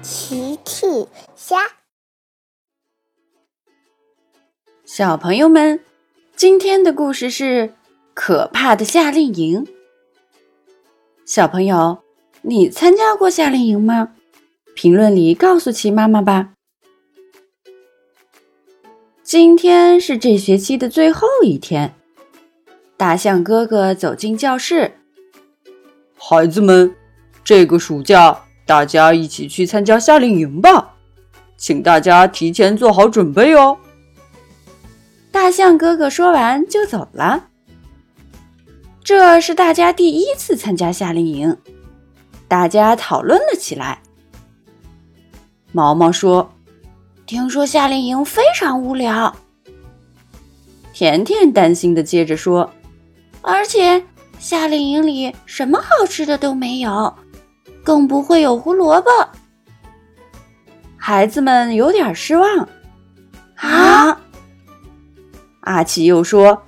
奇趣虾，小朋友们，今天的故事是可怕的夏令营。小朋友，你参加过夏令营吗？评论里告诉奇妈妈吧。今天是这学期的最后一天，大象哥哥走进教室，孩子们，这个暑假。大家一起去参加夏令营吧，请大家提前做好准备哦。大象哥哥说完就走了。这是大家第一次参加夏令营，大家讨论了起来。毛毛说：“听说夏令营非常无聊。”甜甜担心的接着说：“而且夏令营里什么好吃的都没有。”更不会有胡萝卜。孩子们有点失望。啊！阿奇又说：“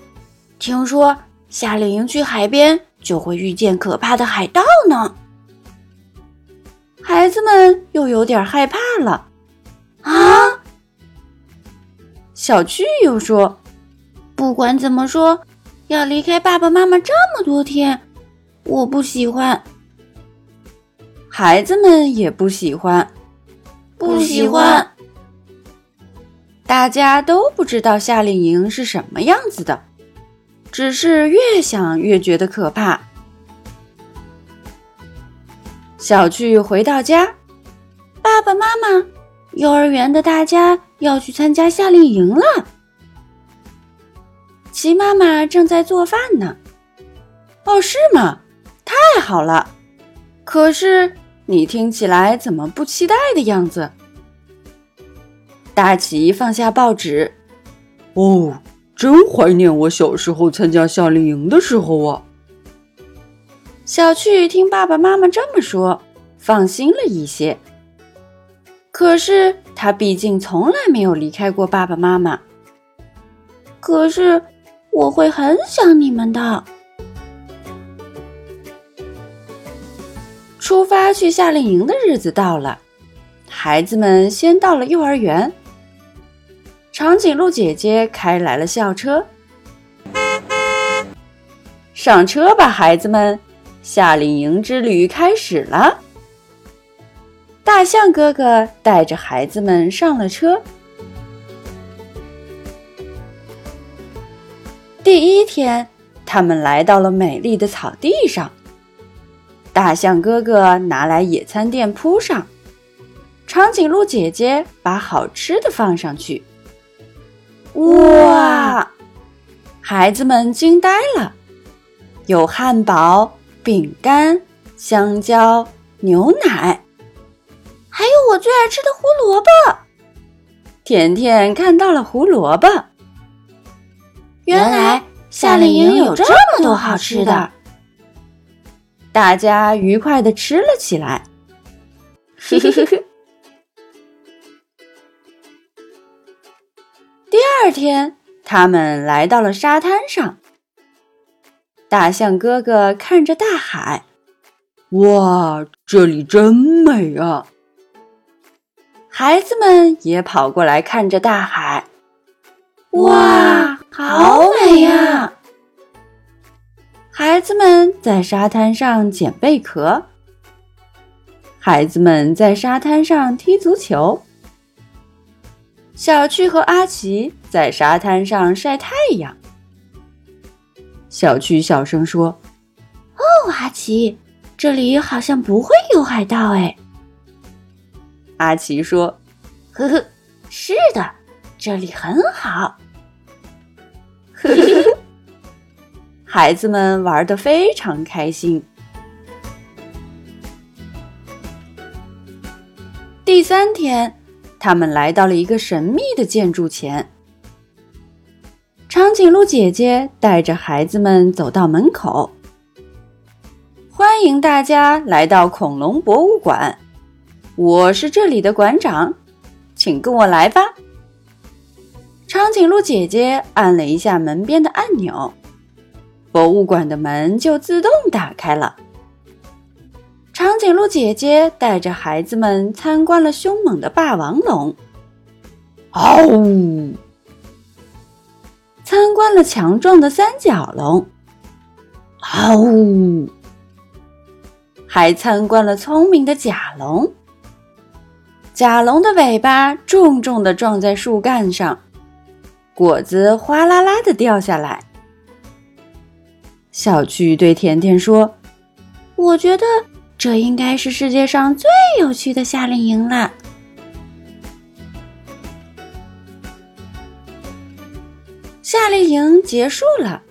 听说夏令营去海边就会遇见可怕的海盗呢。”孩子们又有点害怕了。啊！小趣又说：“不管怎么说，要离开爸爸妈妈这么多天，我不喜欢。”孩子们也不喜欢，不喜欢。大家都不知道夏令营是什么样子的，只是越想越觉得可怕。小趣回到家，爸爸妈妈，幼儿园的大家要去参加夏令营了。齐妈妈正在做饭呢。哦，是吗？太好了。可是。你听起来怎么不期待的样子？大奇放下报纸，哦，真怀念我小时候参加夏令营的时候啊！小趣听爸爸妈妈这么说，放心了一些。可是他毕竟从来没有离开过爸爸妈妈。可是我会很想你们的。出发去夏令营的日子到了，孩子们先到了幼儿园。长颈鹿姐姐开来了校车，上车吧，孩子们，夏令营之旅开始了。大象哥哥带着孩子们上了车。第一天，他们来到了美丽的草地上。大象哥哥拿来野餐垫铺上，长颈鹿姐姐把好吃的放上去。哇！孩子们惊呆了，有汉堡、饼干、香蕉、牛奶，还有我最爱吃的胡萝卜。甜甜看到了胡萝卜，原来夏令营有这么多好吃的。大家愉快的吃了起来。第二天，他们来到了沙滩上。大象哥哥看着大海，哇，这里真美啊！孩子们也跑过来看着大海，哇，好！孩子们在沙滩上捡贝壳，孩子们在沙滩上踢足球，小趣和阿奇在沙滩上晒太阳。小趣小声说：“哦，阿奇，这里好像不会有海盗哎。”阿奇说：“呵呵，是的，这里很好。”呵呵。孩子们玩得非常开心。第三天，他们来到了一个神秘的建筑前。长颈鹿姐姐带着孩子们走到门口，欢迎大家来到恐龙博物馆。我是这里的馆长，请跟我来吧。长颈鹿姐姐按了一下门边的按钮。博物馆的门就自动打开了。长颈鹿姐姐带着孩子们参观了凶猛的霸王龙，嗷呜！参观了强壮的三角龙，嗷呜！还参观了聪明的甲龙。甲龙的尾巴重重的撞在树干上，果子哗啦啦的掉下来。小趣对甜甜说：“我觉得。”这应该是世界上最有趣的夏令营了。夏令营结束了，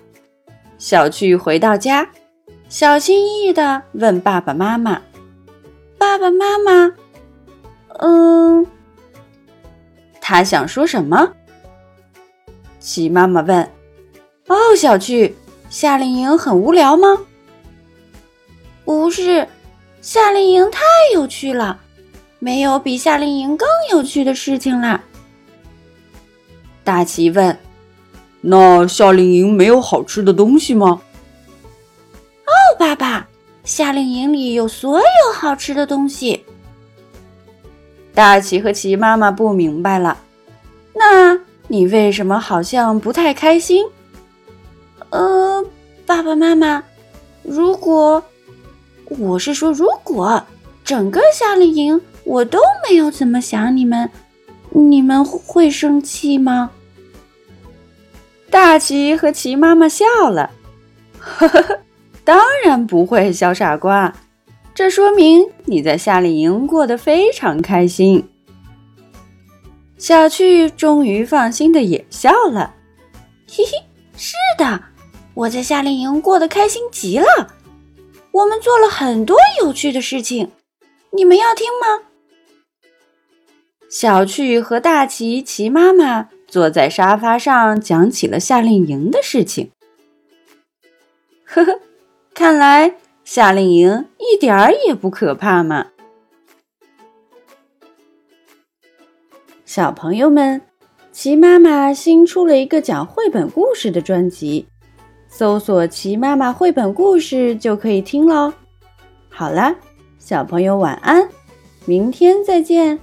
小趣回到家，小心翼翼的问爸爸妈妈：“爸爸妈妈，嗯，他想说什么？”齐妈妈问：“哦，小趣，夏令营很无聊吗？”“不是。”夏令营太有趣了，没有比夏令营更有趣的事情了。大奇问：“那夏令营没有好吃的东西吗？”“哦，爸爸，夏令营里有所有好吃的东西。”大奇和奇妈妈不明白了，那你为什么好像不太开心？爸爸妈妈，如果……我是说，如果整个夏令营我都没有怎么想你们，你们会生气吗？大齐和齐妈妈笑了，呵呵呵，当然不会，小傻瓜。这说明你在夏令营过得非常开心。小趣终于放心的也笑了，嘿嘿，是的，我在夏令营过得开心极了。我们做了很多有趣的事情，你们要听吗？小趣和大奇、奇妈妈坐在沙发上讲起了夏令营的事情。呵呵，看来夏令营一点儿也不可怕嘛！小朋友们，奇妈妈新出了一个讲绘本故事的专辑。搜索“齐妈妈绘本故事”就可以听喽。好啦，小朋友晚安，明天再见。